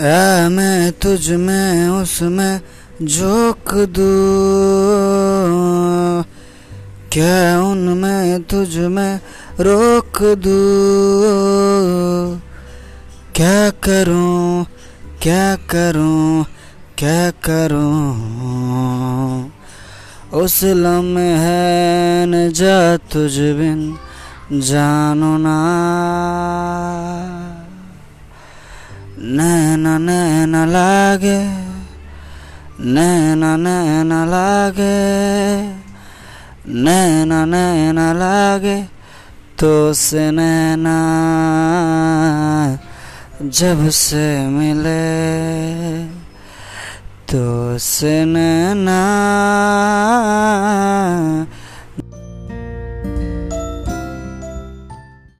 ऐ मैं तुझ में, उसमें झोंक दू। क्या उनमें, तुझ में रोक दू? क्या करूँ क्या करूँ क्या करूँ? उस लम्हे न जा तुझ बिन जानो ना नैना नैना लागे नैना नैना लागे नैना नैना लागे तो से नैना जब से मिले तो से नैना